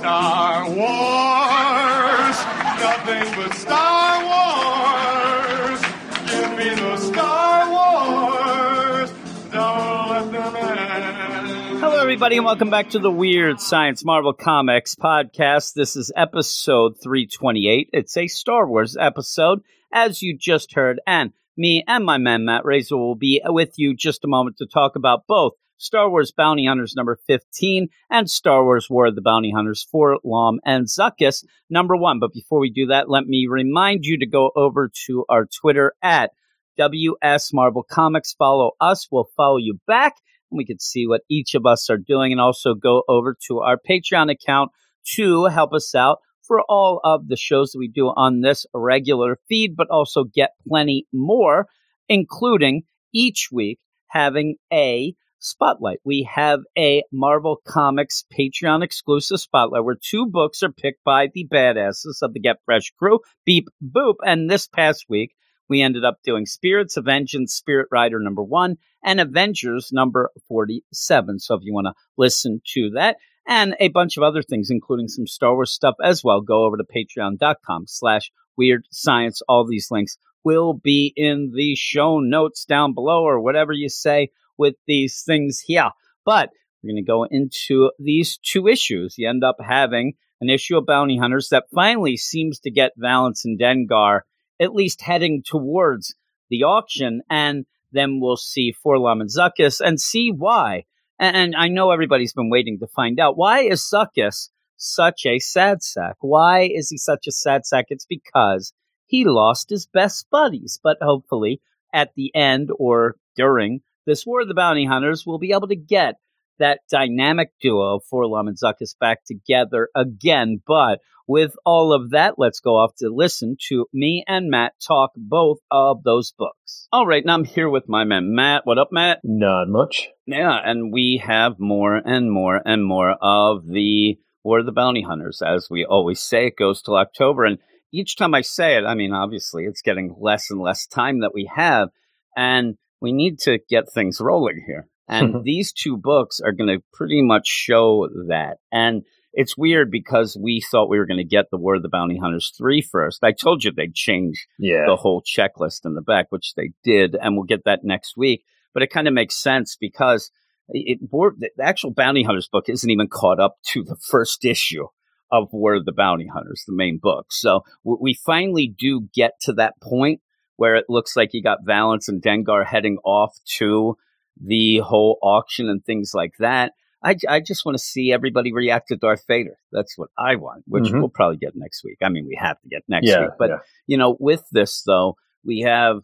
Star Wars. Nothing but Star Wars. Give me the Star Wars. Don't let them end. Hello, everybody, and welcome back to the Weird Science Marvel Comics podcast. This is episode 328. It's a Star Wars episode, as you just heard, and me and my man Matt Razor will be with you just a moment to talk about both Star Wars Bounty Hunters number 15 and Star Wars War of the Bounty Hunters 4-LOM and Zuckuss number one. But before we do that, let me remind you to go over to our Twitter at WS Marvel Comics. Follow us, we'll follow you back, and we can see what each of us are doing. And also go over to our Patreon account to help us out for all of the shows that we do on this regular feed, but also get plenty more, including each week having a spotlight. We have a Marvel Comics Patreon exclusive spotlight where two books are picked by the badasses of the Get Fresh crew, Beep Boop. And this past week, we ended up doing Spirits of Vengeance, Spirit Rider number one, and Avengers number 47. So if you want to listen to that and a bunch of other things, including some Star Wars stuff as well, go over to patreon.com slash weird science. All these links will be in the show notes down below or whatever you say with these things here. But we're going to go into these two issues. You end up having an issue of Bounty Hunters that finally seems to get Valance and Dengar at least heading towards the auction. And then we'll see 4-LOM and Zuckuss and see why. And, and I know everybody's been waiting to find out. Why is Zuckuss such a sad sack? Why is he such a sad sack? It's because he lost his best buddies. But hopefully, at the end or during this War of the Bounty Hunters, we'll be able to get that dynamic duo of 4-LOM and Zuckuss back together again. But with all of that, let's go off to listen to me and Matt talk both of those books. All right, now I'm here with my man Matt. What up, Matt? Not much. Yeah, and we have more and more and more of the War of the Bounty Hunters. As we always say, it goes till October. And each time I say it, I mean, obviously, it's getting less and less time that we have. And we need to get things rolling here. And mm-hmm. these two books are going to pretty much show that. And it's weird because we thought we were going to get the War of the Bounty Hunters 3 first. I told you they'd change Yeah. the whole checklist in the back, which they did, and we'll get that next week. But it kind of makes sense because it, the actual Bounty Hunters book isn't even caught up to the first issue of War of the Bounty Hunters, the main book. So we finally do get to that point where it looks like you got Valance and Dengar heading off to the whole auction and things like that. I, I just want to see everybody react to Darth Vader. That's what I want, which Mhm. we'll probably get next week. I mean, we have to get next yeah. week, but yeah. you know, with this though, we have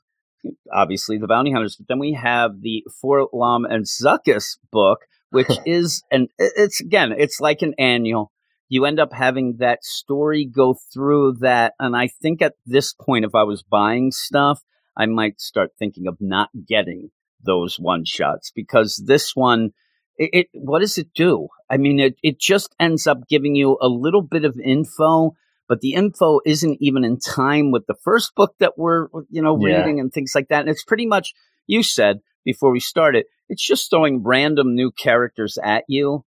obviously the bounty hunters, but then we have the 4-LOM and Zuckuss book, which is and it's again, it's like an annual. You end up having that story go through that, and I think at this point, if I was buying stuff, I might start thinking of not getting those one shots because this one. It, it what does it do? I mean, it, it just ends up giving you a little bit of info, but the info isn't even in time with the first book that we're you know Yeah. reading and things like that. And it's pretty much you said before we started, it's just throwing random new characters at you,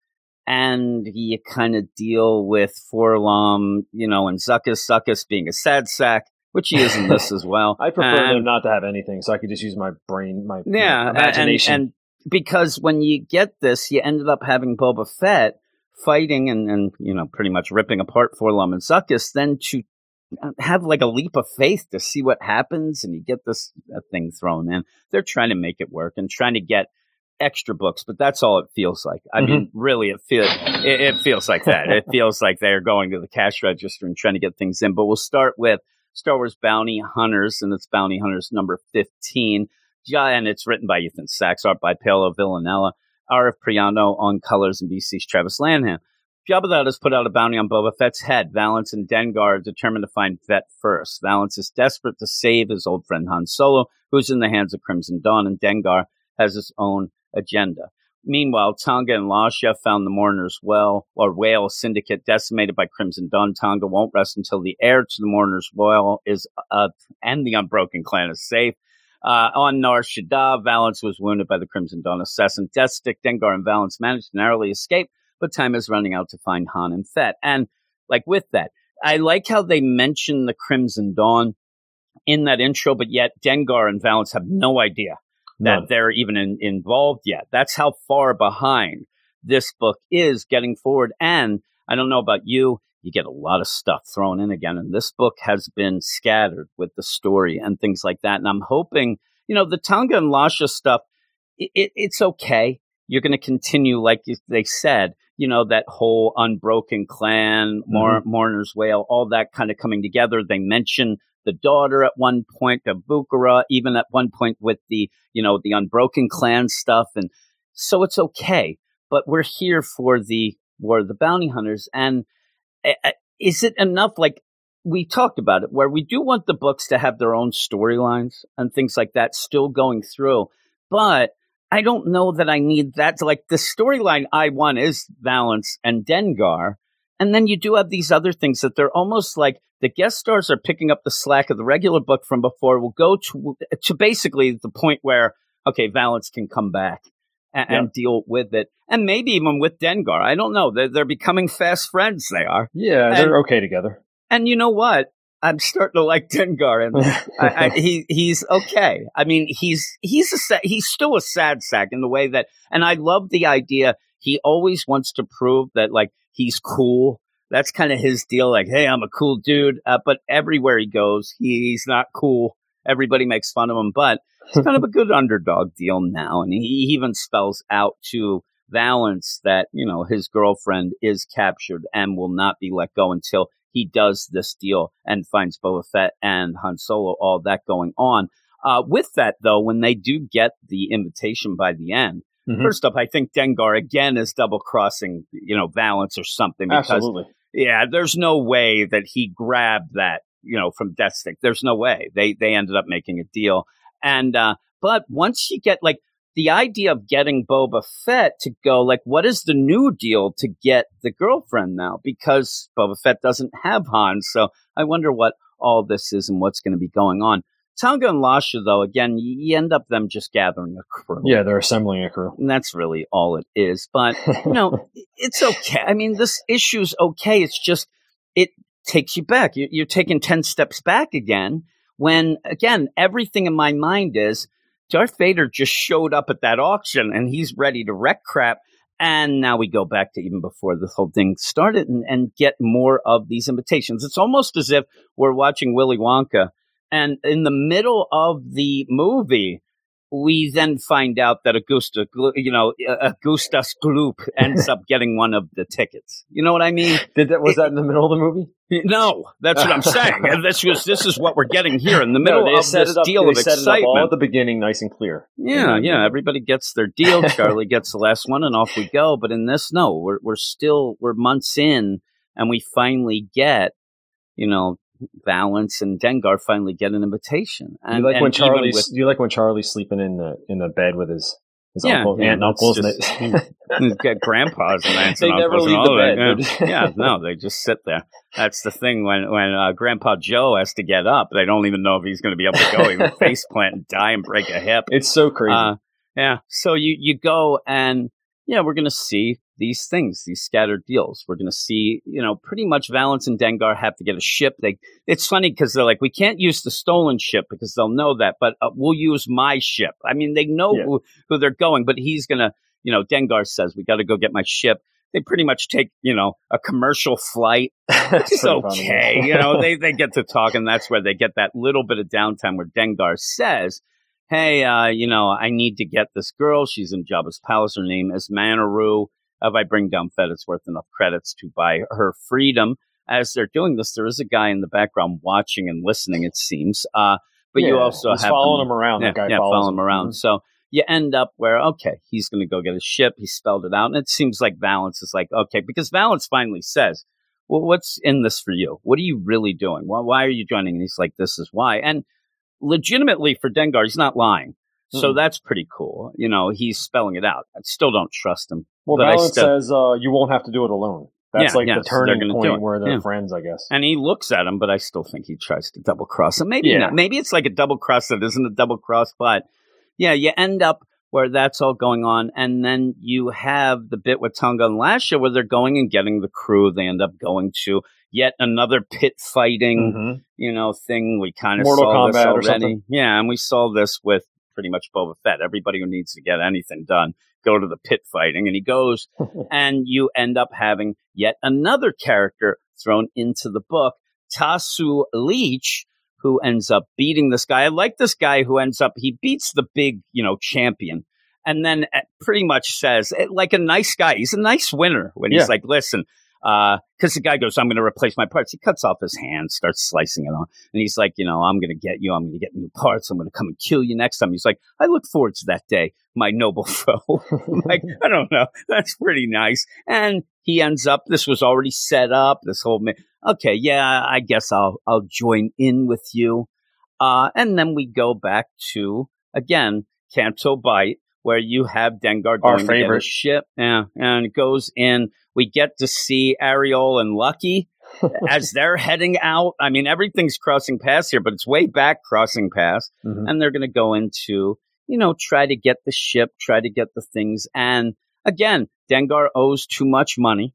and you kind of deal with 4-LOM, you know, and Zuckuss, Zuckuss being a sad sack, which he is in this as well. I prefer And- them not to have anything, so I could just use my brain, my yeah, imagination. And, and because when you get this, you ended up having Boba Fett fighting and, and you know pretty much ripping apart 4-LOM and Zuckuss, then to have like a leap of faith to see what happens, and you get this uh, thing thrown in. They're trying to make it work and trying to get extra books, but that's all it feels like. I mean, mm-hmm. really, it feels it, it feels like that. it feels like they're going to the cash register and trying to get things in. But we'll start with Star Wars Bounty Hunters, and it's Bounty Hunters number fifteen. Yeah, and it's written by Ethan Sacks, art by Paolo Villanella, Arif Prianto on colors, and VC's Travis Lanham. Jabba the Hutt has put out a bounty on Boba Fett's head. Valance and Dengar are determined to find Fett first. Valance is desperate to save his old friend Han Solo, who's in the hands of Crimson Dawn, and Dengar has his own agenda. Meanwhile, Tonga and Lasha found the Mourner's well or whale syndicate decimated by Crimson Dawn. Tonga won't rest until the heir to the Mourner's well is up and the Unbroken Clan is safe. Uh, on Nar Shaddaa, Valance was wounded by the Crimson Dawn assassin Deathstick. Dengar and Valance managed to narrowly escape, but time is running out to find Han and Fett. And like with that, I like how they mention the Crimson Dawn in that intro, but yet Dengar and Valance have no idea that they're even in, involved yet. That's how far behind this book is getting forward. And I don't know about you, you get a lot of stuff thrown in again. And this book has been scattered with the story and things like that. And I'm hoping, you know, the Tonga and Lasha stuff, it, it, it's okay. You're going to continue, like they said, you know, that whole unbroken clan, Mor- mm-hmm. Mourner's Whale, all that kind of coming together. They mention the daughter at one point of Bukhara, even at one point with the, you know, the unbroken clan stuff. And so it's okay. But we're here for the War of the Bounty Hunters. And is it enough? Like we talked about it, where we do want the books to have their own storylines and things like that still going through. But I don't know that I need that. Like the storyline I want is Valance and Dengar. And then you do have these other things that they're almost like the guest stars are picking up the slack of the regular book from before. We'll go to to basically the point where okay, Valance can come back and, and deal with it, and maybe even with Dengar. I don't know. They're, they're becoming fast friends. They are, Yeah, they're okay together. and you know what? I'm starting to like Dengar, and I, I, he he's okay. I mean, he's he's a he's still a sad sack in the way that, and I love the idea. He always wants to prove that like he's cool. That's kind of his deal. Like, hey, I'm a cool dude. Uh, but everywhere he goes, he's not cool. Everybody makes fun of him, but it's kind of a good underdog deal now. And he even spells out to Valance that you know his girlfriend is captured and will not be let go until he does this deal and finds Boba Fett and Han Solo, all that going on. Uh, with that, though, when they do get the invitation by the end, Mhm. first up, I think Dengar again is double crossing, you know, Valance or something. Because, Absolutely. yeah, there's no way that he grabbed that, you know, from Death Stick. There's no way. They they ended up making a deal. And uh, but once you get like the idea of getting Boba Fett to go, like, what is the new deal to get the girlfriend now? Because Boba Fett doesn't have Han. So I wonder what all this is and what's going to be going on. Tonga and Lasha, though, again, you, end up them just gathering a crew. Yeah, they're assembling a crew. And that's really all it is. But, you know, it's okay. I mean, this issue's okay. It's just, it takes you back. You- You're taking 10 steps back again when, again, everything in my mind is Darth Vader just showed up at that auction and he's ready to wreck crap. And now we go back to even before this whole thing started and, and get more of these invitations. It's almost as if we're watching Willy Wonka and in the middle of the movie, we then find out that Augusta, you know, uh, Augustus Gloop ends up getting one of the tickets. You know what I mean? Did that? Was that in the middle of the movie? No, that's what I'm saying. And this was this is what we're getting here in the middle No, of this up, deal of up all at the beginning, nice and clear. Yeah, yeah. Everybody gets their deal. Charlie gets the last one, and off we go. But in this, no, we're we're still we're months in, and we finally get, you know, Valance and Dengar finally get an invitation. And, you like when Charlie's with- you like when Charlie's sleeping in the in the bed with his his Yeah, uncle, yeah, aunt and uncles. just- and they- He's got grandpas and aunts They and never uncles leave and all the bed, Yeah. yeah, no, they just sit there. That's the thing when when uh, Grandpa Joe has to get up, they don't even know if he's going to be able to go. He would face plant and die and break a hip. it's so crazy. Uh, yeah, so you you go and yeah, we're going to see these things, these scattered deals. We're going to see, you know, pretty much Valance and Dengar have to get a ship. They, it's funny because they're like, we can't use the stolen ship because they'll know that, but uh, we'll use my ship. I mean, they know Yeah. who, who they're going, but he's going to, you know, Dengar says, we got to go get my ship. They pretty much take, you know, a commercial flight. It's It's pretty funny. okay. you know, they, they get to talk and that's where they get that little bit of downtime where Dengar says, Hey, uh, you know, I need to get this girl. She's in Jabba's palace. Her name is Manaru. If I bring down Fett, it's worth enough credits to buy her freedom. As they're doing this, there is a guy in the background watching and listening, it seems. Uh, but you also he's have following them- him around. yeah, that guy yeah, follows him around. Mhm. So you end up where okay, he's going to go get a ship. He spelled it out, and it seems like Valance is like okay because Valance finally says, "Well, what's in this for you? What are you really doing? Why, why are you joining?" And he's like, "This is why." And legitimately for Dengar, he's not lying. So Mm-mm. that's pretty cool. You know, he's spelling it out. I still don't trust him. Well, but still- says uh, you won't have to do it alone. That's Yeah, like yeah, the turning gonna point where they're Yeah. friends, I guess. And he looks at him, but I still think he tries to double cross him. Maybe not. Maybe it's like a double cross that isn't a double cross, but yeah, you end up where that's all going on. And then you have the bit with Tonga and Lasha where they're going and getting the crew. They end up going to yet another pit fighting, Mhm. you know, thing. We kind of Mortal saw Kombat or already. something? Yeah, and we saw this with pretty much Boba Fett. Everybody who needs to get anything done, go to the pit fighting. And he goes, and you end up having yet another character thrown into the book, Tasu Leech, who ends up beating this guy. I like this guy who ends up, he beats the big, you know, champion. And then uh, pretty much says, eh, like a nice guy, he's a nice winner when he's Yeah. like, listen, because the guy goes, I'm going to replace my parts. He cuts off his hand, starts slicing it on. And he's like, you know, I'm going to get you. I'm going to get new parts. I'm going to come and kill you next time. He's like, I look forward to that day, my noble foe. Like, I don't know. That's pretty nice. And he ends up, this was already set up. This whole, ma- okay, yeah, I guess I'll, I'll join in with you. Uh, and then we go back to, again, Canto Bight, where you have Dengar Our going to get a favorite. ship. Yeah. And it goes in. We get to see Ariel and Lucky as they're heading out. I mean, everything's crossing paths here, but it's way back crossing paths Mhm. and they're going to go into, you know, try to get the ship, try to get the things. And again, Dengar owes too much money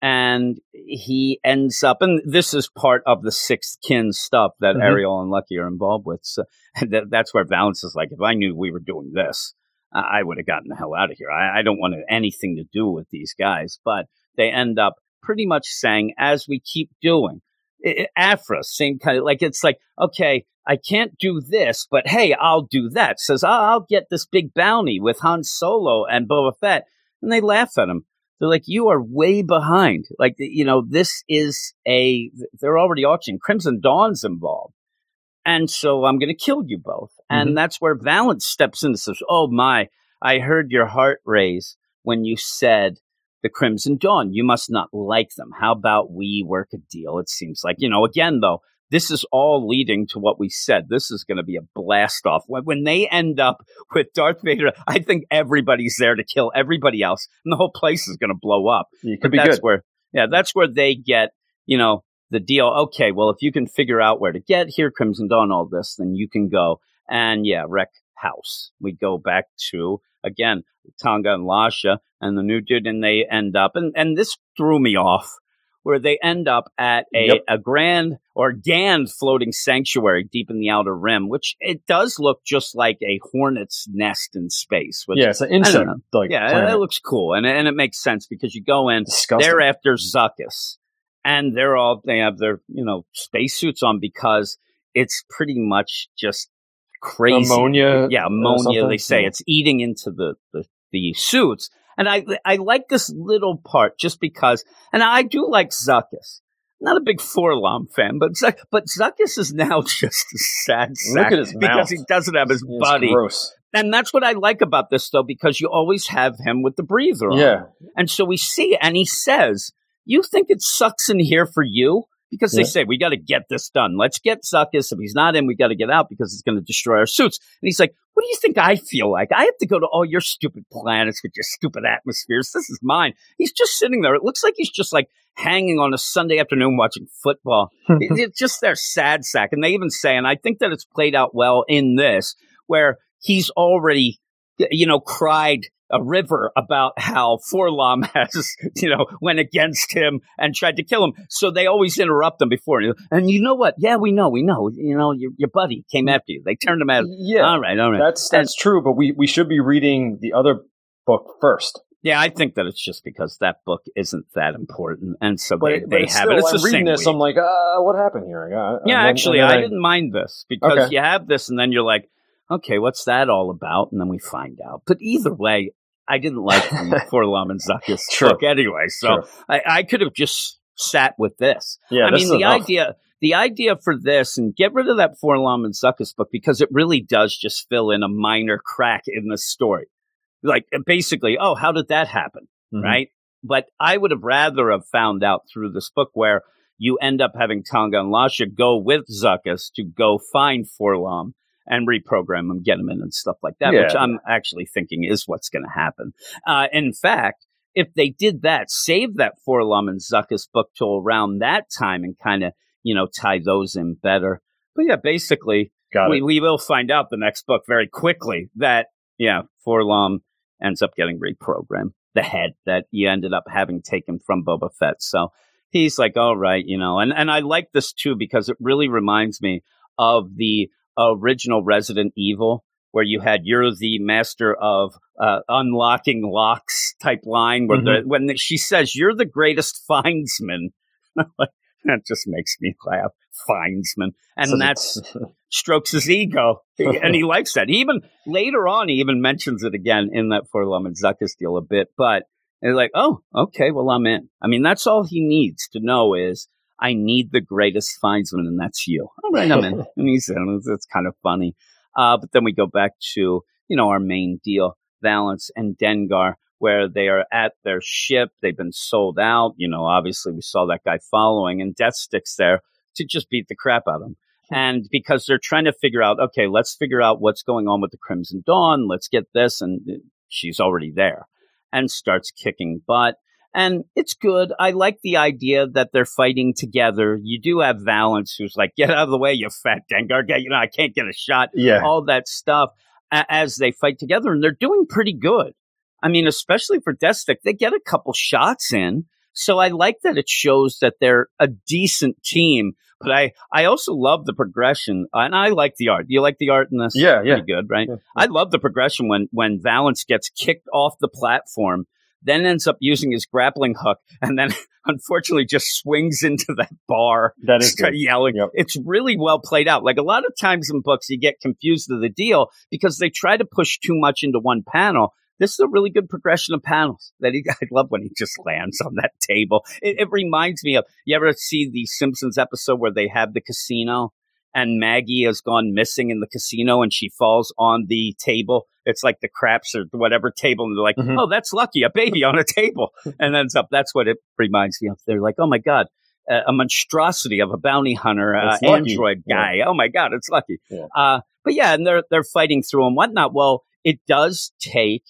and he ends up, and this is part of the sixth kin stuff that Mhm. Ariel and Lucky are involved with. So that, that's where Valance is like, if I knew we were doing this, I would have gotten the hell out of here. I, I don't want anything to do with these guys, but they end up pretty much saying, as we keep doing, I- I- Afra, same kind of like it's like, okay, I can't do this, but hey, I'll do that. Says, I'll get this big bounty with Han Solo and Boba Fett. And they laugh at him. They're like, you are way behind. Like, you know, this is a, they're already auctioning. Crimson Dawn's involved. And so I'm going to kill you both. And mm-hmm. that's where Valance steps in and says, oh my, I heard your heart raise when you said the Crimson Dawn. You must not like them. How about we work a deal? It seems like, you know, again, though, this is all leading to what we said. This is going to be a blast off. When, when they end up with Darth Vader, I think everybody's there to kill everybody else, and the whole place is going to blow up. It But be that's good. where, yeah, that's where they get, you know, the deal. Okay, well, if you can figure out where to get here, Crimson Dawn, all this, then you can go. And yeah, wreck house. We go back to again Tonga and Lasha and the new dude, and they end up, and and this threw me off. Where they end up at a, Yep. a grand or Gand floating sanctuary deep in the outer rim, which it does look just like a hornet's nest in space. Which, Yeah, it's an insect. Like yeah, planet. it looks cool, and and it makes sense because you go in, disgusting. they're after mm. Zuckuss, and they're all they have their you know spacesuits on because it's pretty much just crazy. ammonia. yeah, uh, ammonia. They say Yeah. it's eating into the, the the suits, and I I like this little part just because, and I do like Zuckuss. Not a big 4-LOM fan, but Zuck, but Zuckuss is now just a sad Look sack at his because mouth. he doesn't have his It's buddy. gross. And that's what I like about this, though, because you always have him with the breather on. Yeah, And so we see, and he says, You think it sucks in here for you? Because they Yeah. say, We got to get this done. Let's get Zuckuss. If he's not in, we got to get out because it's going to destroy our suits. And he's like, What do you think I feel like? I have to go to all your stupid planets with your stupid atmospheres. This is mine. He's just sitting there. It looks like he's just like hanging on a Sunday afternoon watching football. It- it's just their sad sack. And they even say, and I think that it's played out well in this, where he's already, you know, cried a river about how 4-LOM has, you know, went against him and tried to kill him. So they always interrupt them before. And you know what? Yeah, we know, we know. You know, your, your buddy came after you. They turned him out. yeah. All right, all right. That's that's true, but we we should be reading the other book first. Yeah, I think that it's just because that book isn't that important, and so But, they, but they have still, it. It's I'm the reading same this. week. I'm like, uh, what happened here? And Yeah, then- actually, and then I, didn't mind this because Okay. you have this, and then you're like, okay, what's that all about? And then we find out. But either way, I didn't like the 4-LOM and Zuckuss book anyway, so. I, I could have just sat with this. Yeah, I mean, the enough. idea, the idea for this, and get rid of that 4-LOM and Zuckuss book because it really does just fill in a minor crack in the story. Like basically, oh, how did that happen? Mhm. right? But I would have rather have found out through this book where you end up having Tonga and Lasha go with Zuckuss to go find 4-LOM and reprogram him, get them in and stuff like that, which I'm actually thinking is what's going to happen. Uh, in fact, if they did that, save that 4-LOM and Zuckuss book till around that time and kind of, you know, tie those in better. But yeah, basically, Got we, it. we will find out the next book very quickly that yeah, 4-LOM ends up getting reprogrammed. The head that you ended up having taken from Boba Fett. So he's like, all right, you know, and, and I like this too because it really reminds me of the original Resident Evil where you had you're the master of uh, unlocking locks type line where Mhm. the, when she says you're the greatest findsman that just makes me laugh. Findsman and So that's strokes his ego. And he likes that. He even later on he even mentions it again in that for and Zuckuss deal a bit but it's like oh okay well I'm in. I mean that's all he needs to know is I need the greatest findsman and that's you all right I'm in and he said, it's, it's kind of funny uh, but then we go back to, you know, our main deal, Valance and Dengar, where they are at their ship. They've been sold out. You know, obviously we saw that guy following and Death Stick's there to just beat the crap out of him. And because they're trying to figure out, okay, let's figure out what's going on with the Crimson Dawn. Let's get this. And she's already there and starts kicking butt. And it's good. I like the idea that they're fighting together. You do have Valance who's like, get out of the way, you fat Dengar. Get, you know, I can't get a shot yeah. all that stuff a- as they fight together, and they're doing pretty good. I mean, especially for Deathstick, they get a couple shots in. So I like that it shows that they're a decent team. But I, I also love the progression, and I like the art. You like the art in this? Yeah, yeah. Pretty good, right? Yeah. I love the progression when when Valance gets kicked off the platform, then ends up using his grappling hook, and then unfortunately just swings into that bar That is yelling. Yep. It's really well played out. Like a lot of times in books, you get confused of the deal because they try to push too much into one panel. This is a really good progression of panels that he, I love when he just lands on that table. It, it reminds me of, you ever see the Simpsons episode where they have the casino and Maggie has gone missing in the casino and she falls on the table. It's like the craps or whatever table. And they're like, Mhm. oh, that's lucky, a baby on a table. and ends up, that's what it reminds me of. They're like, oh my God, uh, a monstrosity of a bounty hunter, uh, android Yeah. guy. Oh my God, it's lucky. Yeah. Uh, but yeah, and they're, they're fighting through and whatnot. Well, it does take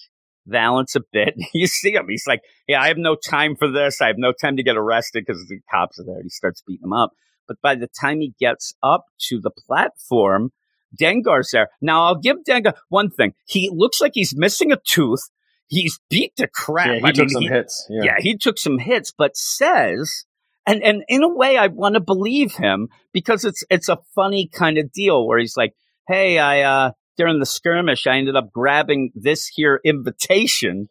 Valance a bit. You see him. He's like, yeah, I have no time for this. I have no time to get arrested because the cops are there. He starts beating him up. But by the time he gets up to the platform, Dengar's there. Now, I'll give Dengar one thing. He looks like he's missing a tooth. He's beat to crap. Yeah, he I took mean, some he- hits. Yeah. yeah, he took some hits, but says, and and in a way, I want to believe him because it's it's a funny kind of deal where he's like, "Hey, I uh during the skirmish, I ended up grabbing this here invitation."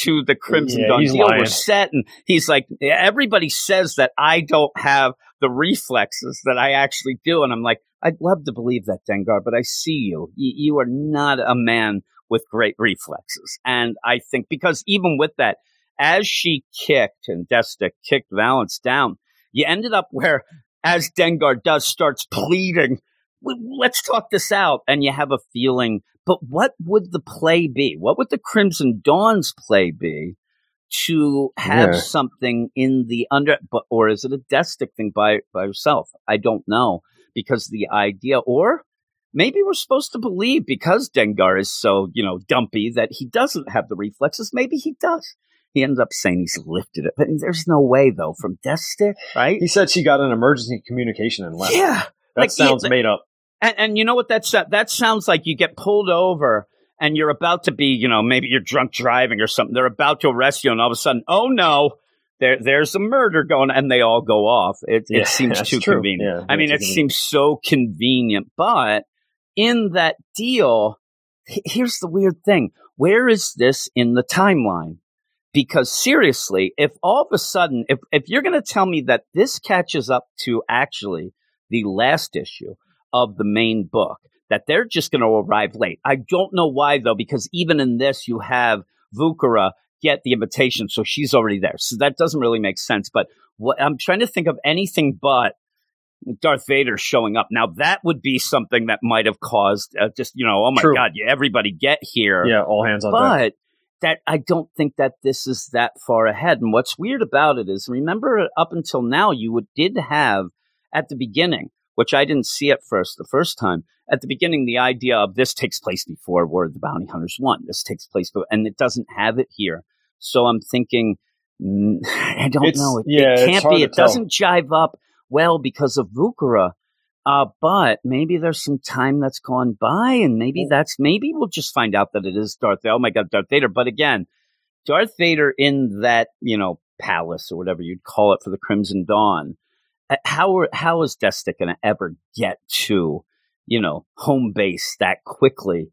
To the Crimson Yeah, Dawn deal, we're set, and he's like, everybody says that I don't have the reflexes that I actually do, and I'm like, I'd love to believe that, Dengar, but I see you. You, you are not a man with great reflexes, and I think because even with that, as she kicked and Deathstick kicked Valance down, you ended up where, as Dengar does, starts pleading, let's talk this out. And you have a feeling, but what would the play be? What would the Crimson Dawn's play be to have Yeah. something in the under, but, or is it a Deathstick thing by, by herself? I don't know because the idea, or maybe we're supposed to believe because Dengar is so, you know, dumpy that he doesn't have the reflexes. Maybe he does. He ends up saying he's lifted it, but there's no way though from Death Stick, right? He said she got an emergency communication and left. Yeah, That like, sounds yeah, made up. And, and you know what that sa- uh, that sounds like? You get pulled over and you're about to be, you know, maybe you're drunk driving or something. They're about to arrest you, and all of a sudden, oh no, there there's a murder going, and they all go off. It Yeah, it seems that's too true. convenient. Yeah, I mean, it convenient. seems so convenient, but in that deal, here's the weird thing: where is this in the timeline? Because seriously, if all of a sudden, if if you're going to tell me that this catches up to actually the last issue of the main book, that they're just going to arrive late. I don't know why though, because even in this, you have Vukara get the invitation, so she's already there. So that doesn't really make sense. But what I'm trying to think of anything but Darth Vader showing up. Now that would be something that might have caused uh, just you know, oh my True. god, yeah, everybody get here Yeah, all hands on deck. but that I don't think that this is that far ahead. And what's weird about it is, remember, up until now, you would, did have at the beginning, which I didn't see at first the first time. At the beginning, the idea of this takes place before of the Bounty Hunters one. This takes place, be- and it doesn't have it here. So I'm thinking, mm, I don't It's- know. It, yeah, it can't be. It tell. doesn't jive up well because of Vukara. Uh, but maybe there's some time that's gone by, and maybe that's maybe we'll just find out that it is Darth. Oh my God, Darth Vader! But again, Darth Vader in that you know palace or whatever you'd call it for the Crimson Dawn. Uh, How how is Desta going to ever get to you know home base that quickly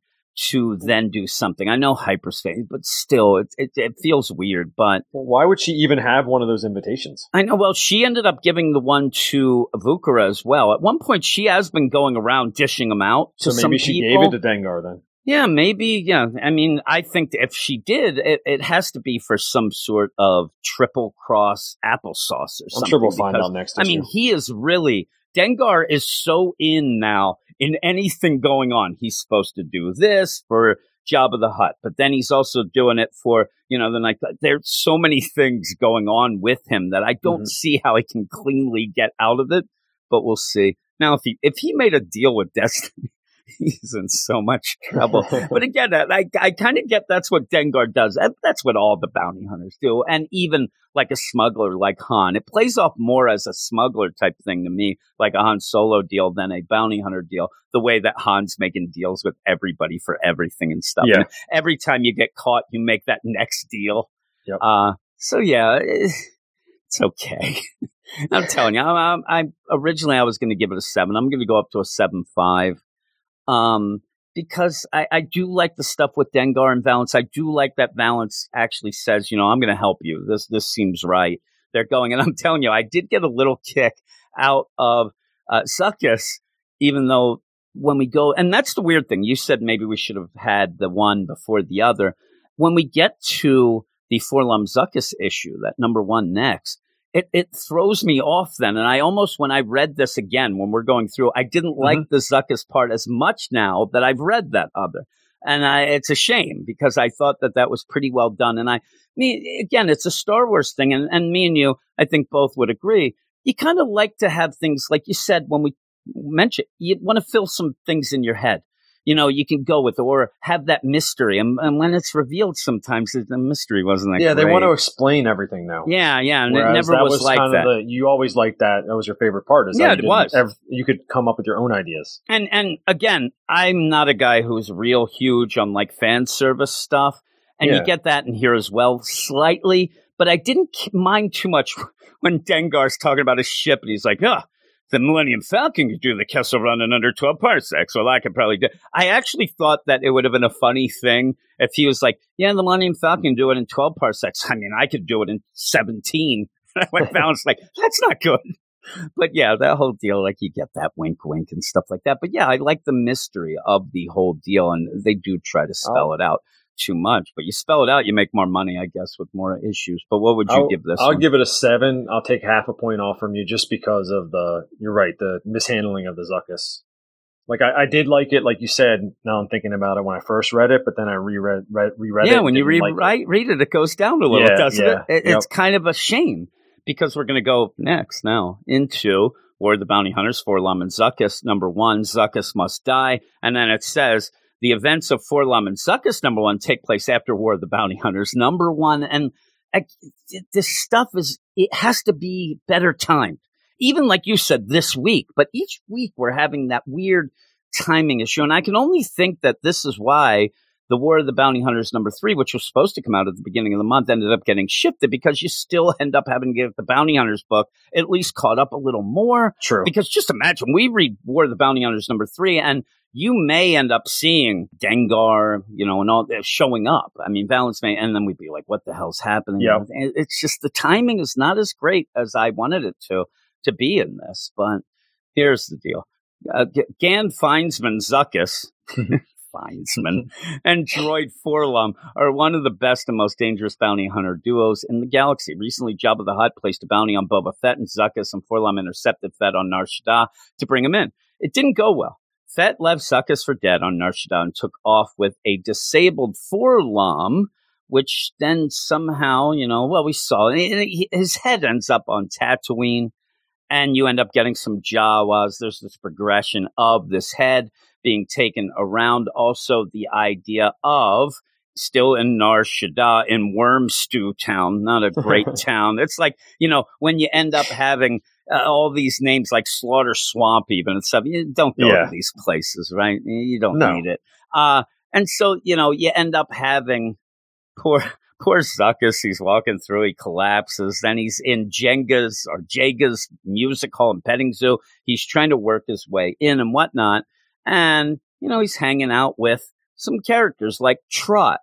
to then do something? I know hyperspace, but still, it it, it feels weird. But Well, why would she even have one of those invitations? I know. Well, she ended up giving the one to Vukara as well. At one point, she has been going around dishing them out to So some maybe she people. gave it to Dengar then. Yeah, maybe. Yeah, I mean, I think if she did, it, it has to be for some sort of triple cross applesauce or I'm something. sure we'll find out next. I mean, he is really Dengar is so in now in anything going on. He's supposed to do this for Jabba the Hutt, but then he's also doing it for you know the like. There's so many things going on with him that I don't Mhm. see how he can cleanly get out of it. But we'll see. Now, if he if he made a deal with Destiny, he's in so much trouble. but again, I I, kind of get that's what Dengar does. That, that's what all the bounty hunters do, and even like a smuggler like Han, it plays off more as a smuggler type thing to me, like a Han Solo deal than a bounty hunter deal. The way that Han's making deals with everybody for everything and stuff. Yeah. And every time you get caught, you make that next deal. Yep. Uh, so yeah, eh, it's okay. I'm telling you, I'm, I'm, I originally I was going to give it a seven. I'm going to go up to a seven five, um, because I, I do like the stuff with Dengar and Valance. I do like that Valance actually says, you know, I'm going to help you. This this seems right. They're going, and I'm telling you, I did get a little kick out of uh, Zuckuss, even though when we go, and that's the weird thing. You said maybe we should have had the one before the other. When we get to the 4-LOM Zuckuss issue, that number one next, it, it throws me off then. And I almost, when I read this again, when we're going through, I didn't like mm-hmm. the Zuckuss part as much now that I've read that other. And I, it's a shame because I thought that that was pretty well done. And I, me, again, it's a Star Wars thing. And, and me and you, I think both would agree. You kind of like to have things, like you said, when we mentioned, you want to fill some things in your head. You know, you can go with or have that mystery. And, and when it's revealed, sometimes the mystery wasn't that yeah, they want to explain everything now. Yeah, yeah, and Whereas it never that was, like kind that. of the you always liked that. That was your favorite part. Is Yeah, it was. ever- you could come up with your own ideas. and and again, I'm not a guy who's real huge on like fan service stuff, and Yeah. you get that in here as well, slightly. But I didn't mind too much when Dengar's talking about his ship, and he's like, "Ah, the Millennium Falcon could do the Kessel Run in under 12 parsecs. Well, I could probably do." I actually thought that it would have been a funny thing if he was like, "Yeah, the Millennium Falcon do it in 12 parsecs. I mean, I could do it in 17." I went down, like, "That's not good." but yeah, that whole deal, like you get that wink, wink, and stuff like that. But yeah, I like the mystery of the whole deal, and they do try to spell Oh. it out too much. But you spell it out, you make more money, I guess, with more issues. But what would you I'll, give this? I'll one? give it a seven. I'll take half a point off from you just because of the. You're right, the mishandling of the Zuckuss. Like I, I did like it, like you said. Now I'm thinking about it when I first read it, but then I reread read, reread it. yeah, when you read like right, read it, it goes down a little, Yeah, doesn't yeah, it? it yep. It's kind of a shame because we're going to go next now into War of the Bounty Hunters 4-LOM and Zuckuss. Number one, Zuckuss must die, and then it says the events of 4-LOM and Zuckuss number one take place after War of the Bounty Hunters number one, and this stuff is it has to be better timed. Even like you said this week, but each week we're having that weird timing issue, and I can only think that this is why the War of the Bounty Hunters number three, which was supposed to come out at the beginning of the month, ended up getting shifted because you still end up having to get the Bounty Hunters book at least caught up a little more. True. Because just imagine we read War of the Bounty Hunters number three, and you may end up seeing Dengar, you know, and all that showing up. I mean, Valance may, and then we'd be like, "What the hell's happening?" Yeah. It's just the timing is not as great as I wanted it to to be in this. But here's the deal: uh, Gan Findsman Zuckuss. Findsman and Droid 4-LOM are one of the best and most dangerous bounty hunter duos in the galaxy. Recently, Jabba the Hutt placed a bounty on Boba Fett, and Zuckuss and 4-LOM intercepted Fett on Nar Shaddaa to bring him in. It didn't go well. Fett left Zuckuss for dead on Nar Shaddaa and took off with a disabled 4-LOM, which then somehow, you know, well, we saw his head ends up on Tatooine, and you end up getting some Jawas. There's this progression of this head being taken around. Also, the idea of still in Nar Shaddaa in Worm Stew Town, not a great town. It's like, you know, when you end up having uh, all these names like Slaughter Swamp, even and stuff. You don't go Yeah. to these places, right? You don't No. need it. Uh, and so you know, you end up having poor poor Zuckuss. He's walking through, he collapses. Then he's in Jenga's or Jaga's music hall and petting zoo. He's trying to work his way in and whatnot, and you know, he's hanging out with some characters like Trot,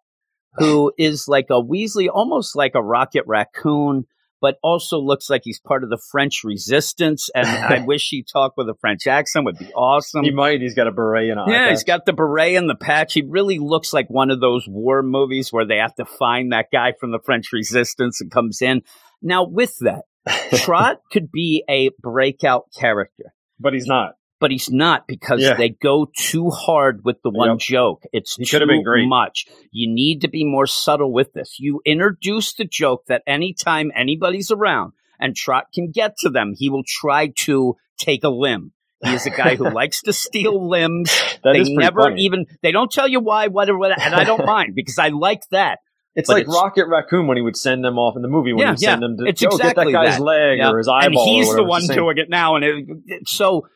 who is like a Weasley, almost like a Rocket Raccoon, but also looks like he's part of the French resistance. And I wish he talked with a French accent, would be awesome. He might. He's got a beret and Yeah, he's got the beret and the patch. He really looks like one of those war movies where they have to find that guy from the French resistance and comes in. Now, with that, Trot could be a breakout character but he's not. But he's not because Yeah. they go too hard with the one Yep. joke. It's He too much. You need to be more subtle with this. You introduce the joke that anytime anybody's around and Trot can get to them, he will try to take a limb. He is a guy who likes to steal limbs. That they is never funny. even they don't tell you why, what or what, and I don't mind because I like that. It's but like it's- Rocket Raccoon when he would send them off in the movie when Yeah, he would send yeah. them to It's "Yo, exactly get that guy's that. leg Yeah. or his eyeball. and he's the whatever. one doing it now. And it, so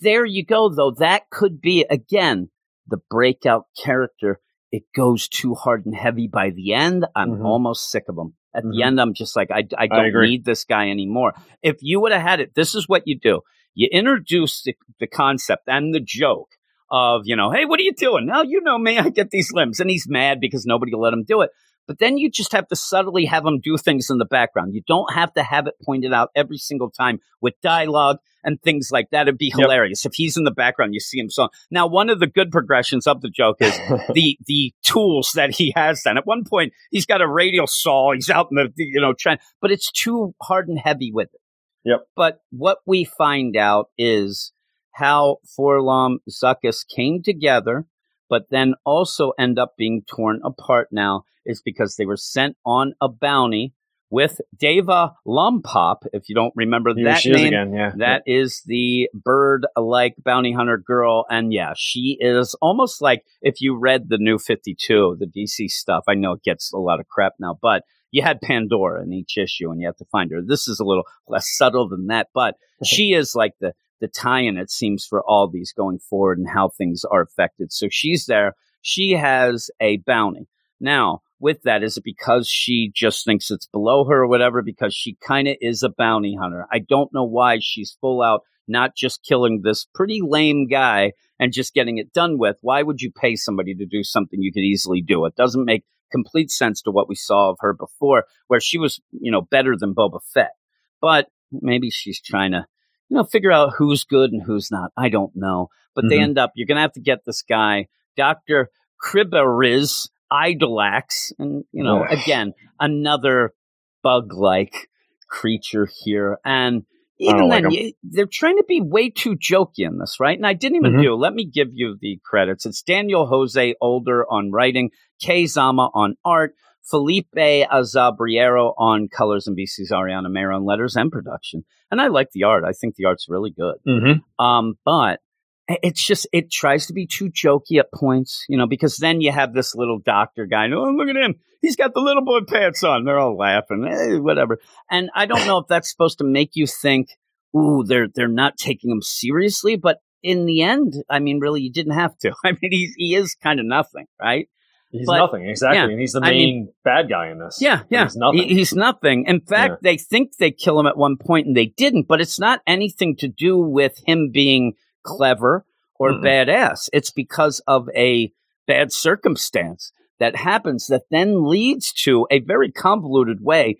there you go, though. That could be again the breakout character. It goes too hard and heavy by the end. I'm Mhm. almost sick of him. At the Mhm. end, I'm just like, I, I don't agree. need this guy anymore. If you would have had it, this is what you do. You introduce the, the concept and the joke of, you know, hey, what are you doing? Now, you know me, I get these limbs. And he's mad because nobody let him do it. But then you just have to subtly have him do things in the background. You don't have to have it pointed out every single time with dialogue and things like that. It'd be Yep. hilarious if he's in the background. You see him song. Now, one of the good progressions of the joke is the the tools that he has. Then at one point, he's got a radial saw. He's out in the you know trying, but it's too hard and heavy with it. Yep. But what we find out is how 4-LOM Zuckuss came together, but then also end up being torn apart now is because they were sent on a bounty with Deva Lompop, if you don't remember Here that name. again. Yeah, That is the bird like bounty hunter girl. And yeah, she is almost like if you read the new 52, the DC stuff. I know it gets a lot of crap now, but you had Pandora in each issue and you have to find her. This is a little less subtle than that, but she is like the, the tie in, it seems, for all these going forward and how things are affected. So she's there. She has a bounty. Now, with that, is it because she just thinks it's below her or whatever? Because she kind of is a bounty hunter. I don't know why she's full out, not just killing this pretty lame guy and just getting it done with. Why would you pay somebody to do something you could easily do? It doesn't make complete sense to what we saw of her before, where she was, you know, better than Boba Fett. But maybe she's trying to, you know, figure out who's good and who's not. I don't know. But they Mhm. end up, you're going to have to get this guy, Dr. Kriberiz Idolax. And, you know, again, another bug like creature here. And even don't like you, they're trying to be way too jokey in this, right? And I didn't even Mhm. do, let me give you the credits. It's Daniel Jose Older on writing, Kei Zama on art, Felipe Azabriero on colors, and VC's Ariana Maher on letters and production. And I like the art. I think the art's really good. Mm-hmm. Um, but it's just it tries to be too jokey at points, you know, because then you have this little doctor guy. Oh, look at him! He's got the little boy pants on. They're all laughing, eh, whatever. And I don't know if that's supposed to make you think, "Ooh, they're they're not taking him seriously." But in the end, I mean, really, you didn't have to. I mean, he he is kind of nothing, right? He's But- nothing exactly, yeah, and he's the I main mean- bad guy in this. Yeah, yeah. he's nothing. He- he's nothing. In fact, Yeah. they think they kill him at one point and they didn't, but it's not anything to do with him being Oh. clever or Mm-mm. badass. It's because of a bad circumstance that happens that then leads to a very convoluted way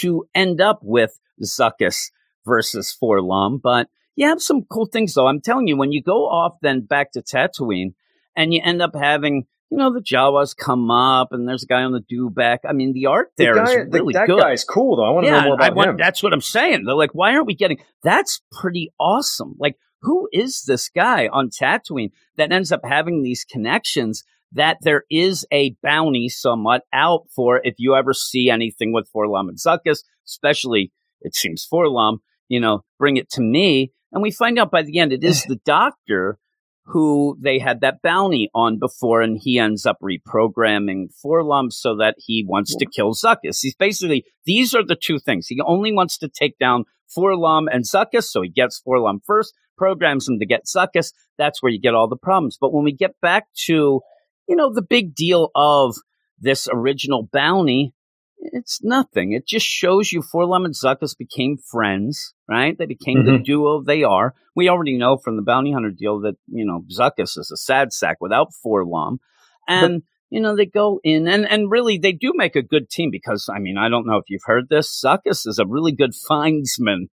to end up with Zuckuss versus 4-LOM. But you have some cool things though. I'm telling you, when you go off then back to Tatooine and you end up having you know, the Jawas come up and there's a guy on the dewback. I mean, the art The there is guy- the- really that good. That guy's cool though. I want to yeah, know more I about want, him. that's what I'm saying. They're like, why aren't we getting that's pretty awesome. Like, who is this guy on Tatooine that ends up having these connections that there is a bounty somewhat out for if you ever see anything with 4-LOM and Zuckuss, especially it seems 4-LOM, you know, bring it to me. And we find out by the end it is the doctor who they had that bounty on before, and he ends up reprogramming 4-LOM so that he wants to kill Zuckuss. He's basically these are the two things. He only wants to take down 4-LOM and Zuckuss, So he gets 4-LOM first, programs him to get Zuckuss. That's where you get all the problems. But when we get back to, you know, the big deal of this original bounty, it's nothing. It just shows you 4-LOM and Zuckuss became friends, right? They became mm-hmm. the duo they are. We already know from the bounty hunter deal that, you know, Zuckuss is a sad sack without 4-LOM. And, but, you know, they go in and, and really they do make a good team because, I mean, I don't know if you've heard this. Zuckuss is a really good findsman.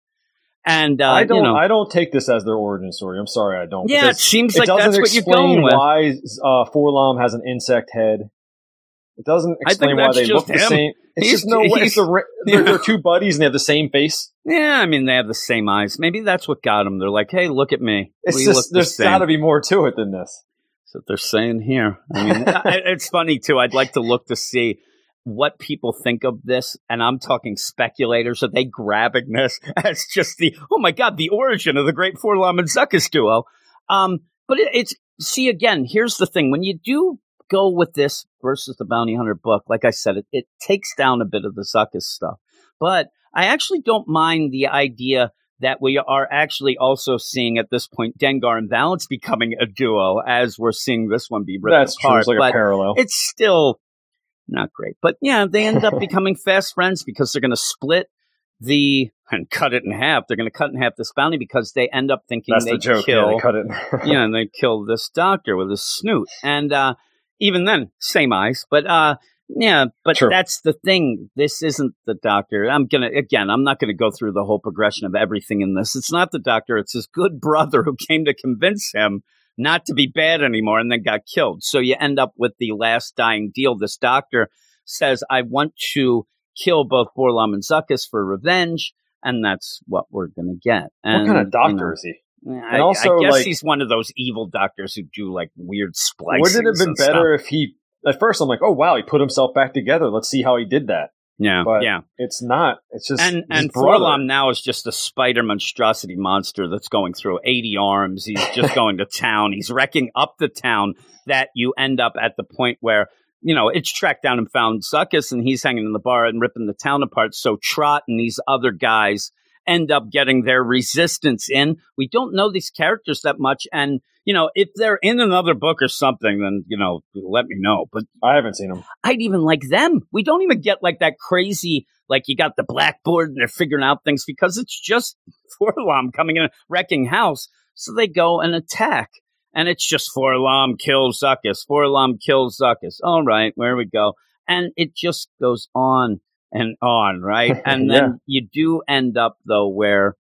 And uh, I don't. You know, I don't take this as their origin story. I'm sorry, I don't. Yeah, it seems like that's what you're going with. Why uh, 4-LOM has an insect head? It doesn't explain why they look him. the same. It's he's, just no way. It's the, they're, they're, two buddies and they have the same face. Yeah, I mean they have the same eyes. Maybe that's what got them. They're like, hey, look at me. It's we just there's the got to be more to it than this. That's what they're saying here. I mean, it's funny too. I'd like to look to see what people think of this, and I'm talking speculators. Are they grabbing this as just the oh my god, the origin of the great 4-LOM and Zuckuss duo? Um, but it, it's see again. Here's the thing: when you do go with this versus the Bounty Hunter book, like I said, it, it takes down a bit of the Zuckuss stuff. But I actually don't mind the idea that we are actually also seeing at this point Dengar and Valance becoming a duo as we're seeing this one be ripped That's apart. True. It's like but a parallel. It's still not great. But yeah, they end up becoming fast friends because they're going to split the and cut it in half. They're going to cut in half this bounty because they end up thinking That's they the joke. kill. Yeah, they cut it. yeah, and they kill this doctor with his snoot. And uh, even then, same eyes. But uh, yeah, but True. that's the thing. This isn't the doctor. I'm gonna again. I'm not gonna go through the whole progression of everything in this. It's not the doctor. It's his good brother who came to convince him not to be bad anymore, and then got killed. So you end up with the last dying deal. This doctor says, "I want to kill both 4-LOM and Zuckuss for revenge." And that's what we're going to get. And, what kind of doctor you know, is he? I, also, I guess like, he's one of those evil doctors who do like weird splicing. Wouldn't it have been better stuff. if he? At first, I'm like, oh wow, he put himself back together. Let's see how he did that. Yeah, but yeah. It's not. It's just and and 4-LOM now is just a spider monstrosity monster that's going through 80 arms. He's just going to town. He's wrecking up the town. That you end up at the point where you know it's tracked down and found Zuckuss, and he's hanging in the bar and ripping the town apart. So Trot and these other guys end up getting their resistance in. We don't know these characters that much. And, you know, if they're in another book or something, then, you know, let me know. But I haven't seen them. I'd even like them. We don't even get like that crazy, like you got the blackboard and they're figuring out things because it's just 4-LOM coming in, wrecking house. So they go and attack. And it's just 4-LOM kills Zuckuss. 4-LOM kills Zuckuss. All right, where we go. And it just goes on and on, right? And then you do end up though where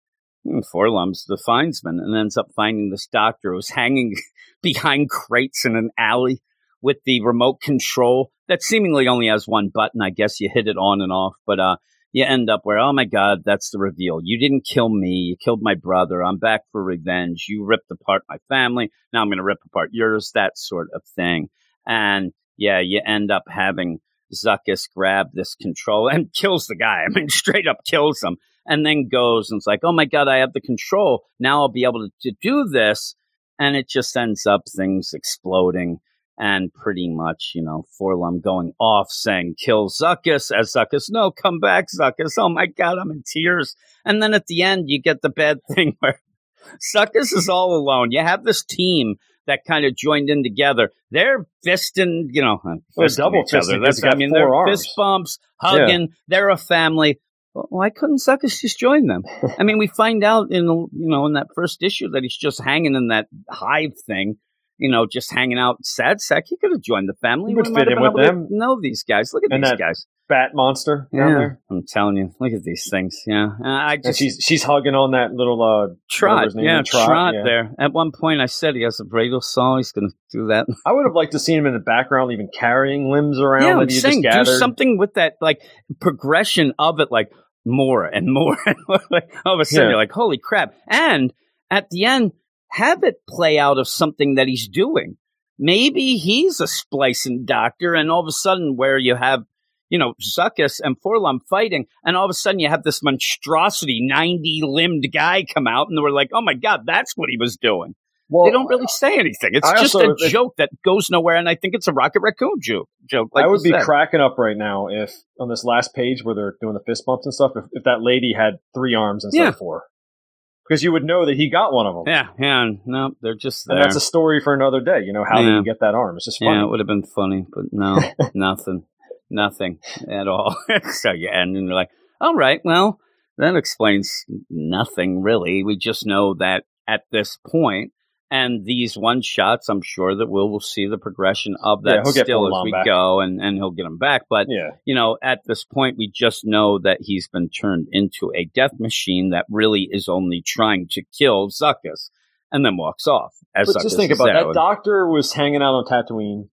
hmm, 4-LOM's the findsman and ends up finding this doctor who's hanging behind crates in an alley with the remote control that seemingly only has one button. I guess you hit it on and off, but uh, you end up where, oh my God, that's the reveal. You didn't kill me. You killed my brother. I'm back for revenge. You ripped apart my family. Now I'm going to rip apart yours, that sort of thing. And yeah, you end up having Zuckuss grab this control and kills the guy. I mean, straight up kills him and then goes and it's like, oh my God, I have the control. Now I'll be able to, to do this. And it just ends up things exploding and pretty much, you know, 4-LOM going off saying, kill Zuckuss as Zuckuss, no, come back, Zuckuss. Oh my God, I'm in tears. And then at the end, you get the bad thing where Zuckuss is all alone. You have this team that kind of joined in together. They're fisting, you know, they're double each other. That's, I mean, they're arms. fist bumps, hugging. Yeah. They're a family. Why couldn't Zuckuss just join them? I mean, we find out in the, you know, in that first issue that he's just hanging in that hive thing, you know, just hanging out sad sack. He could have joined the family. He would fit in with them. Know these guys. Look at and these guys bat monster yeah, there. I'm telling you, look at these things. Yeah, uh, I just and she's she's hugging on that little uh trot. Yeah, trot, trot yeah. there. At one point, I said he has a bradle saw. He's going to do that. I would have liked to see him in the background, even carrying limbs around. Yeah, I'm saying do something with that like progression of it, like more and more. and more. like, all of a sudden, Yeah. you're like, holy crap! And at the end, have it play out of something that he's doing. Maybe he's a splicing doctor, and all of a sudden, where you have you know, Zuckuss and 4-LOM fighting, and all of a sudden you have this monstrosity, 90 limbed guy come out, and we're like, oh my God, that's what he was doing. Well, they don't really uh, say anything. It's I just also- a joke that goes nowhere, and I think it's a Rocket Raccoon joke. Joke. Like I would be said. cracking up right now if on this last page where they're doing the fist bumps and stuff, if, if that lady had three arms instead Yeah. of four, because you would know that he got one of them. Yeah, yeah. No, they're just there. And that's a story for another day. You know, how Yeah. did he get that arm? It's just funny. Yeah, it would have been funny, but no, nothing, nothing at all. so yeah, and then you're like, all right, well, that explains nothing really. We just know that at this point, and these one shots, I'm sure that we'll, we'll see the progression of that he'll still as we back. go, and and he'll get him back. But Yeah. you know, at this point, we just know that he's been turned into a death machine that really is only trying to kill Zuckuss, and then walks off. As But Zuckuss just think about that. Doctor was hanging out on Tatooine,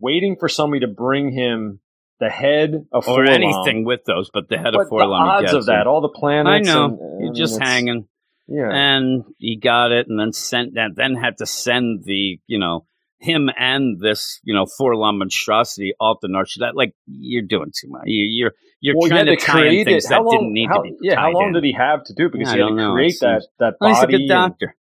waiting for somebody to bring him the head of or 4-LOM. anything with those, but the head But of the 4-LOM. he odds of that, all the planets. I know. and- mean, just it's- hanging, Yeah. and he got it, and then sent that. Then had to send the you know him and this you know 4-LOM monstrosity off the North. That like you're doing too much. You, you're you're well, trying to to tie in create things it. that long, didn't need how, to be. Yeah, how long in. did he have to do? it? Because Yeah, he had to know. create that that Well, body. he's a good doctor.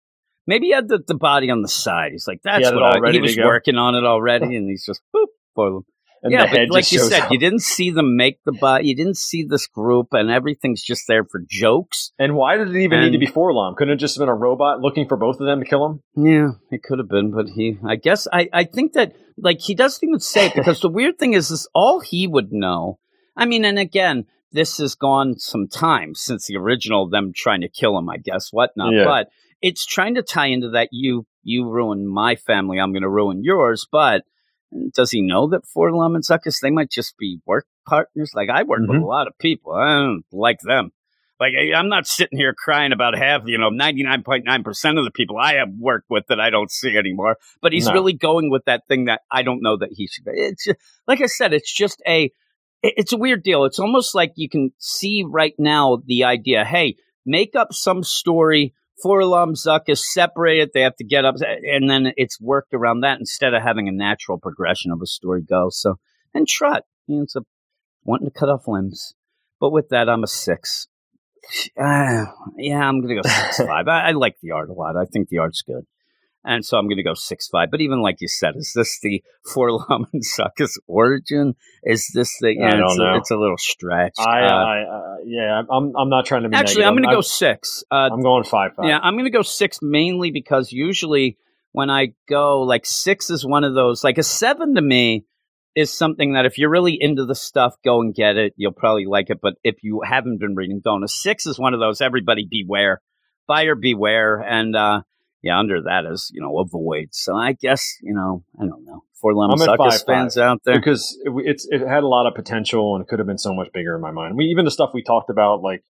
Maybe he had the, the body on the side. He's like, that's what I, he was working on it already, and he's just boop. And yeah, but like you said, up. you didn't see them make the body. You didn't see this group, and everything's just there for jokes. And why did it even need to And- be 4-LOM? Couldn't it just have been a robot looking for both of them to kill him? Yeah, it could have been, but he, I guess, I, I think that, like, he doesn't even say it because the weird thing is, is all he would know. I mean, and again, this has gone some time since the original, them trying to kill him, I guess, whatnot. Yeah. But it's trying to tie into that you, you ruin my family, I'm going to ruin yours. But does he know that and Zuckuss, they might just be work partners? Like, I work with Mhm. a lot of people. I don't like them. Like I- I'm not sitting here crying about half, you know, 99.9% of the people I have worked with that I don't see anymore. But he's No. really going with that thing that I don't know that he should. It's just, like I said, it's just a, it's a weird deal. It's almost like you can see right now the idea. Hey, make up some story. 4-LOM Zuckuss separated. They have to get up, and then it's worked around that instead of having a natural progression of a story go. So, and Trot, you know, it's a wanting to cut off limbs. But with that, I'm a six. Uh, yeah, I'm gonna go six five. I, I like the art a lot. I think the art's good, and so I'm gonna go six five. But even like you said, is this the 4-LOM and Zuckuss origin? Is this the? I don't it's, know. A, it's a little stretched. I, Uh, I, uh, yeah, I'm, I'm not trying to be. actually, I'm gonna go six. Uh, I'm going five five. yeah, I'm going to go six mainly because usually when I go like six is one of those like a seven to me is something that if you're really into the stuff, go and get it. You'll probably like it. But if you haven't been reading, don't. A six is one of those. Everybody beware, buyer beware, and uh yeah, under that is you know avoid. So I guess you know I don't know for at Suckers five, fans out there. because it, it's it had a lot of potential and it could have been so much bigger in my mind. We even the stuff we talked about, like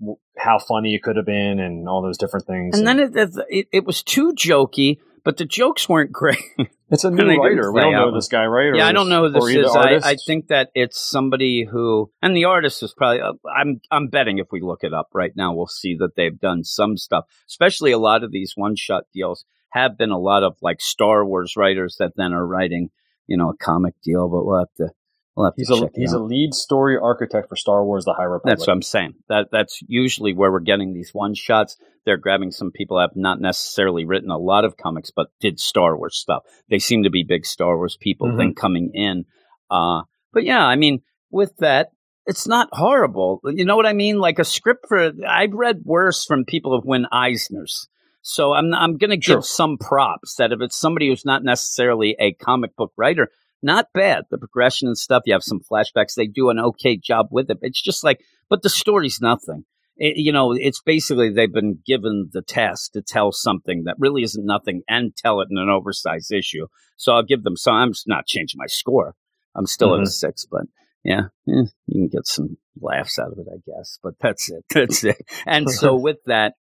w- how funny it could have been, and all those different things. And then it, it it was too jokey, but the jokes weren't great. it's a new writer. We don't know this guy, right? Or yeah, I don't know who this is. I. I think that it's somebody who, and the artist is probably. Uh, I'm I'm betting if we look it up right now, we'll see that they've done some stuff. Especially a lot of these one shot deals have been a lot of like Star Wars writers that then are writing, you know, a comic deal. But we'll have to we'll he's a he's out. a lead story architect for Star Wars: The High Republic. That's what I'm saying. That that's usually where we're getting these one shots. They're grabbing some people that have not necessarily written a lot of comics, but did Star Wars stuff. They seem to be big Star Wars people. Mhm. Then coming in, uh, but yeah, I mean, with that, it's not horrible. You know what I mean? Like a script for I've read worse from people who win Eisner's. So I'm I'm going to Sure. give some props that if it's somebody who's not necessarily a comic book writer, not bad. The progression and stuff. You have some flashbacks. They do an okay job with it. It's just like, but the story's nothing. It, you know, it's basically they've been given the task to tell something that really isn't nothing and tell it in an oversized issue. So I'll give them some. I'm not changing my score. I'm still at a Mhm. six, but yeah, eh, you can get some laughs out of it, I guess. But that's it. That's it. And so with that,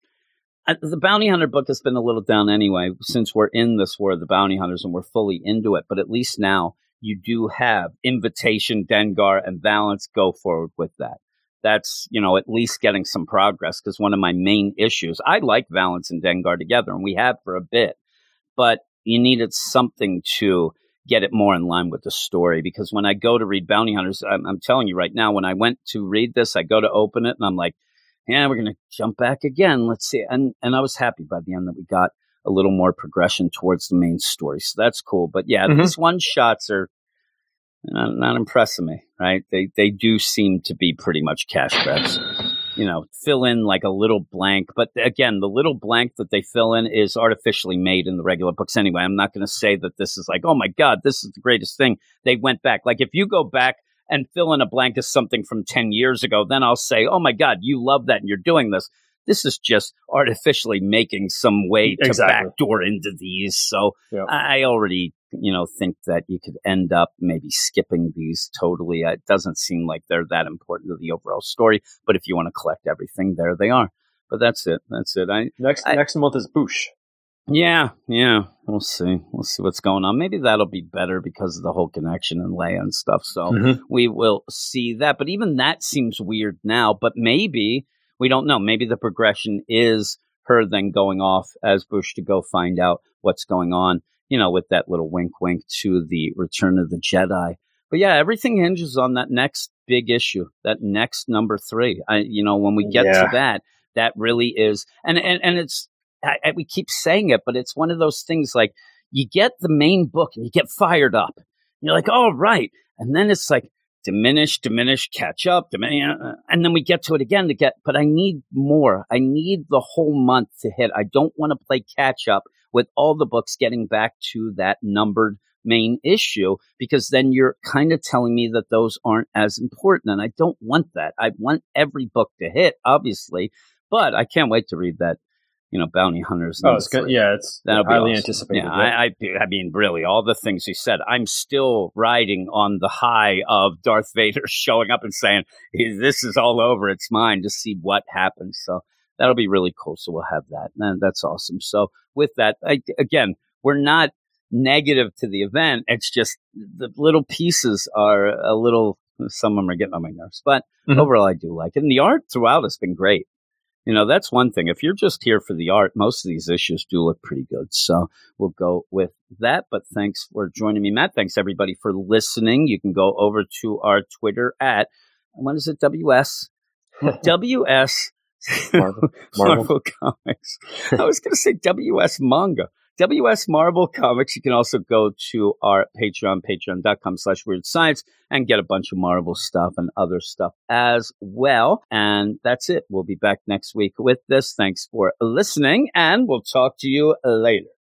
the bounty hunter book has been a little down anyway since we're in this war of the bounty hunters and we're fully into it but at least now you do have invitation dengar and valance go forward with that that's you know at least getting some progress because one of my main issues i like valance and dengar together and we have for a bit but you needed something to get it more in line with the story because when i go to read bounty hunters i'm, I'm telling you right now when i went to read this i go to open it and i'm like yeah, we're gonna jump back again. Let's see. And and I was happy by the end that we got a little more progression towards the main story. So that's cool. But yeah, Mhm. these one shots are not, not impressing me, right? They they do seem to be pretty much cash grabs. You know, fill in like a little blank, but again, the little blank that they fill in is artificially made in the regular books anyway. I'm not going to say that this is like, oh my god, this is the greatest thing. They went back. Like if you go back and fill in a blank as something from 10 years ago, then I'll say, oh my god, you love that and you're doing this. This is just artificially making some way to Exactly. backdoor into these. So Yeah. I already, you know, think that you could end up maybe skipping these totally. It doesn't seem like they're that important to the overall story. But if you want to collect everything, there they are. But that's it. That's it. I Next I- next month is Boushh. yeah, yeah. We'll see. We'll see what's going on. Maybe that'll be better because of the whole connection and Leia and stuff. So Mhm. we will see that. But even that seems weird now. But maybe we don't know. Maybe the progression is her then going off as Boushh to go find out what's going on. You know, with that little wink, wink to the Return of the Jedi. But yeah, everything hinges on that next big issue, that next number three. I, you know, when we get Yeah. to that, that really is, and and and it's. I, I, we keep saying it, but it's one of those things like you get the main book and you get fired up. You're like, all right, and then it's like diminish, diminish, catch up, diminish, uh, uh, and then we get to it again to get. But I need more. I need the whole month to hit. I don't want to play catch up with all the books getting back to that numbered main issue because then you're kind of telling me that those aren't as important and I don't want that. I want every book to hit obviously, but I can't wait to read that, you know, Bounty Hunters. Oh, it's good. Yeah, it's That'll be highly awesome. anticipated. Yeah. I, I, I mean, really, all the things he said. I'm still riding on the high of Darth Vader showing up and saying, "This is all over. It's mine." To see what happens. So that'll be really cool. So we'll have that, and that's awesome. So with that, I, again, we're not negative to the event. It's just the little pieces are a little. Some of them are getting on my nerves, but Mhm. overall, I do like it. And the art throughout has been great. You know, that's one thing. If you're just here for the art, most of these issues do look pretty good. So we'll go with that. But thanks for joining me, Matt. Thanks everybody for listening. You can go over to our Twitter at what is it? WS WS Marvel. Marvel Comics. I was going to say WS Manga. WS Marvel Comics. You can also go to our Patreon, patreon.com slash weird science, and get a bunch of Marvel stuff and other stuff as well. And that's it. We'll be back next week with this. Thanks for listening, and we'll talk to you later.